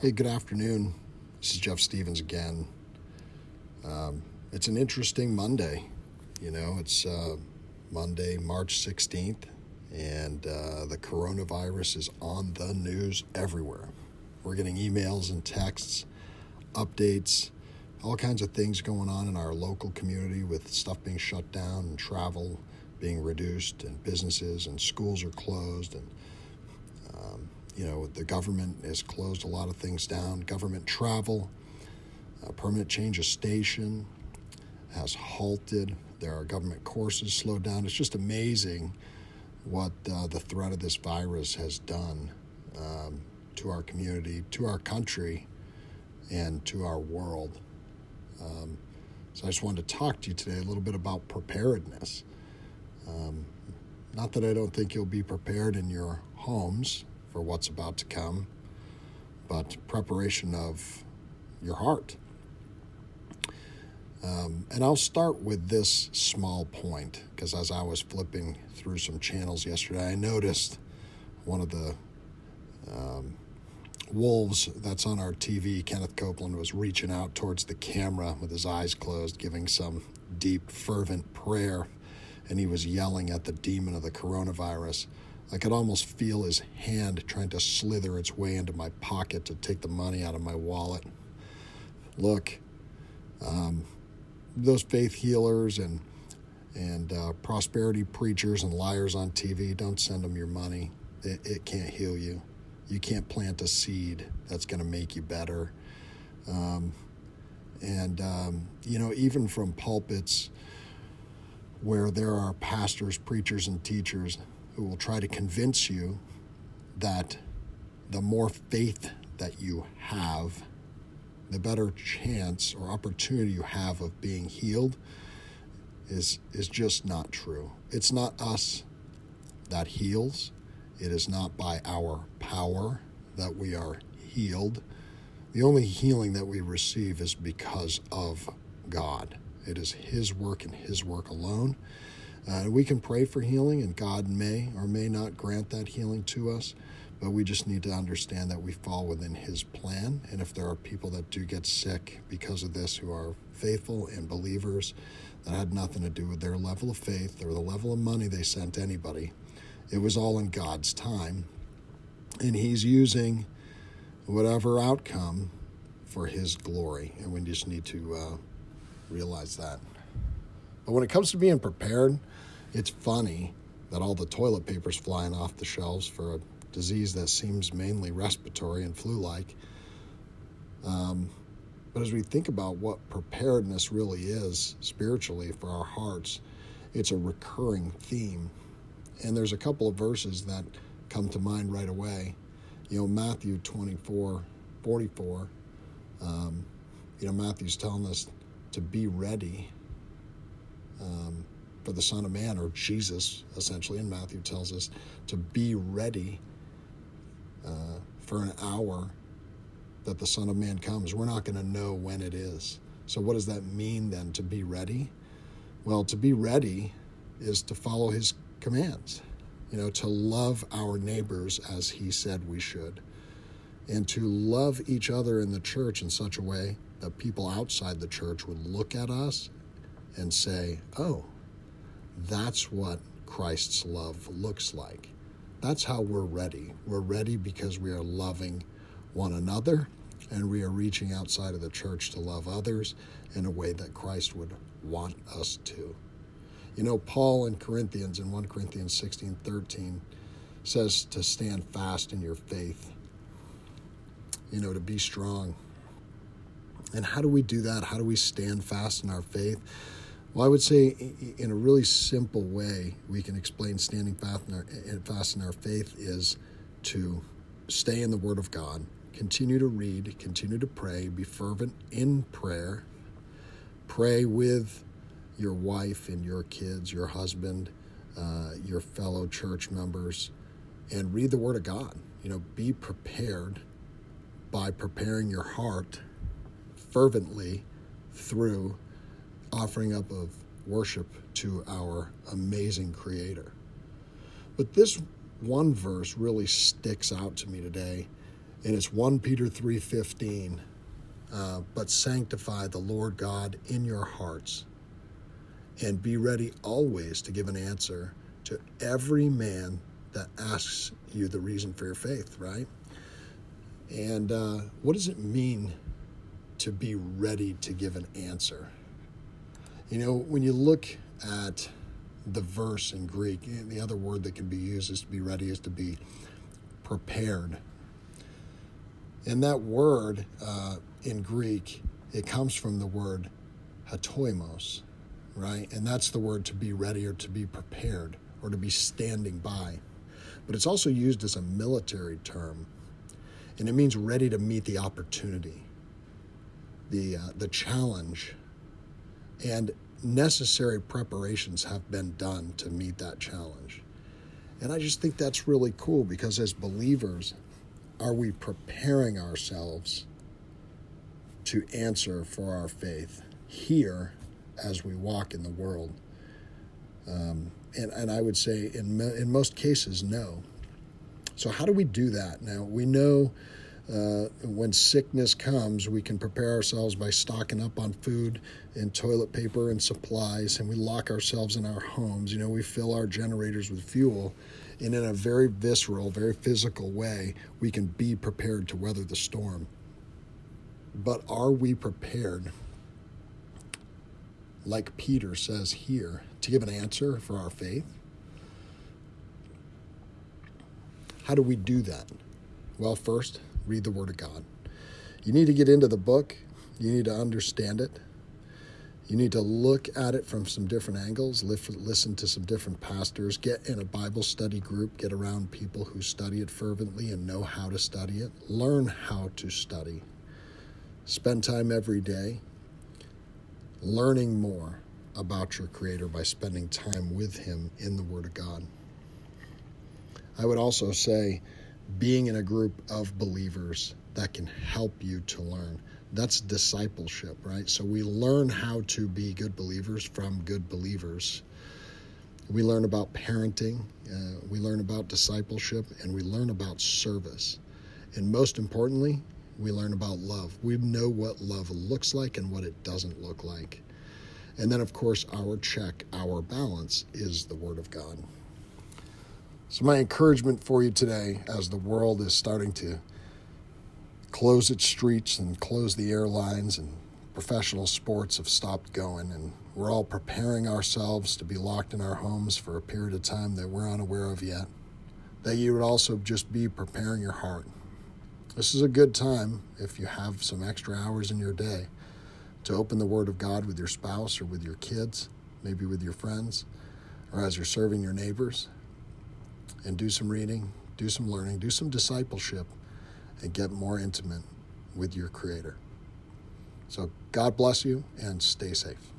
Hey, good afternoon. This is Jeff Stevens again. Um, it's an interesting Monday. You know, it's uh, Monday, March 16th, and uh, the coronavirus is on the news everywhere. We're getting emails and texts, updates, all kinds of things going on in our local community with stuff being shut down and travel being reduced, and businesses and schools are closed, and um, you know the government has closed a lot of things down. Government travel, a permanent change of station has halted. There are government courses slowed down. It's just amazing what uh, the threat of this virus has done um, to our community, to our country, and to our world. Um, so I just wanted to talk to you today a little bit about preparedness. Um, not that I don't think you'll be prepared in your homes for what's about to come, but preparation of your heart. Um, and I'll start with this small point because as I was flipping through some channels yesterday, I noticed one of the um, wolves that's on our TV, Kenneth Copeland, was reaching out towards the camera with his eyes closed, giving some deep, fervent prayer and he was yelling at the demon of the coronavirus. I could almost feel his hand trying to slither its way into my pocket to take the money out of my wallet. Look, um, those faith healers and and uh, prosperity preachers and liars on TV, don't send them your money. It, it can't heal you. You can't plant a seed that's going to make you better. Um, and, um, you know, even from pulpits, where there are pastors, preachers, and teachers who will try to convince you that the more faith that you have, the better chance or opportunity you have of being healed is is just not true. It's not us that heals. It is not by our power that we are healed. The only healing that we receive is because of God. It is His work and His work alone. Uh, we can pray for healing, and God may or may not grant that healing to us, but we just need to understand that we fall within His plan. And if there are people that do get sick because of this who are faithful and believers, that had nothing to do with their level of faith or the level of money they sent anybody. It was all in God's time. And He's using whatever outcome for His glory. And we just need to uh, realize that. But when it comes to being prepared, it's funny that all the toilet paper's flying off the shelves for a disease that seems mainly respiratory and flu like. Um, but as we think about what preparedness really is spiritually for our hearts, it's a recurring theme. And there's a couple of verses that come to mind right away. You know, Matthew 24, 44. Um, you know, Matthew's telling us to be ready um, for the Son of Man, or Jesus, essentially, and Matthew tells us to be ready uh, for an hour that the Son of Man comes. We're not going to know when it is. So, what does that mean then to be ready? Well, to be ready is to follow his commands, you know, to love our neighbors as he said we should, and to love each other in the church in such a way that people outside the church would look at us and say, oh, that's what Christ's love looks like. That's how we're ready. We're ready because we are loving one another and we are reaching outside of the church to love others in a way that Christ would want us to. You know, Paul in Corinthians, in 1 Corinthians 16 13, says to stand fast in your faith, you know, to be strong. And how do we do that? How do we stand fast in our faith? Well, I would say, in a really simple way, we can explain standing fast in, our, fast in our faith is to stay in the Word of God, continue to read, continue to pray, be fervent in prayer, pray with your wife and your kids, your husband, uh, your fellow church members, and read the Word of God. You know, be prepared by preparing your heart fervently through offering up of worship to our amazing Creator. But this one verse really sticks out to me today and it's 1 Peter 3:15. Uh, but sanctify the Lord God in your hearts, and be ready always to give an answer to every man that asks you the reason for your faith, right? And uh, what does it mean to be ready to give an answer? You know, when you look at the verse in Greek, the other word that can be used is to be ready is to be prepared. And that word uh, in Greek, it comes from the word hatoimos, right? And that's the word to be ready or to be prepared or to be standing by. But it's also used as a military term, and it means ready to meet the opportunity, the, uh, the challenge, and necessary preparations have been done to meet that challenge. And I just think that's really cool because as believers, are we preparing ourselves to answer for our faith here as we walk in the world? Um, and, and I would say in, in most cases, no. So, how do we do that? Now, we know uh, when sickness comes, we can prepare ourselves by stocking up on food and toilet paper and supplies, and we lock ourselves in our homes. You know, we fill our generators with fuel, and in a very visceral, very physical way, we can be prepared to weather the storm. But are we prepared, like Peter says here, to give an answer for our faith? How do we do that? Well, first, read the Word of God. You need to get into the book, you need to understand it. You need to look at it from some different angles, listen to some different pastors, get in a Bible study group, get around people who study it fervently and know how to study it, learn how to study. Spend time every day learning more about your Creator by spending time with Him in the Word of God. I would also say, being in a group of believers that can help you to learn. That's discipleship, right? So we learn how to be good believers from good believers. We learn about parenting, uh, we learn about discipleship, and we learn about service. And most importantly, we learn about love. We know what love looks like and what it doesn't look like. And then, of course, our check, our balance is the Word of God. So, my encouragement for you today, as the world is starting to close its streets and close the airlines, and professional sports have stopped going, and we're all preparing ourselves to be locked in our homes for a period of time that we're unaware of yet, that you would also just be preparing your heart. This is a good time if you have some extra hours in your day to open the Word of God with your spouse or with your kids, maybe with your friends, or as you're serving your neighbors and do some reading, do some learning, do some discipleship, and get more intimate with your Creator. So, God bless you and stay safe.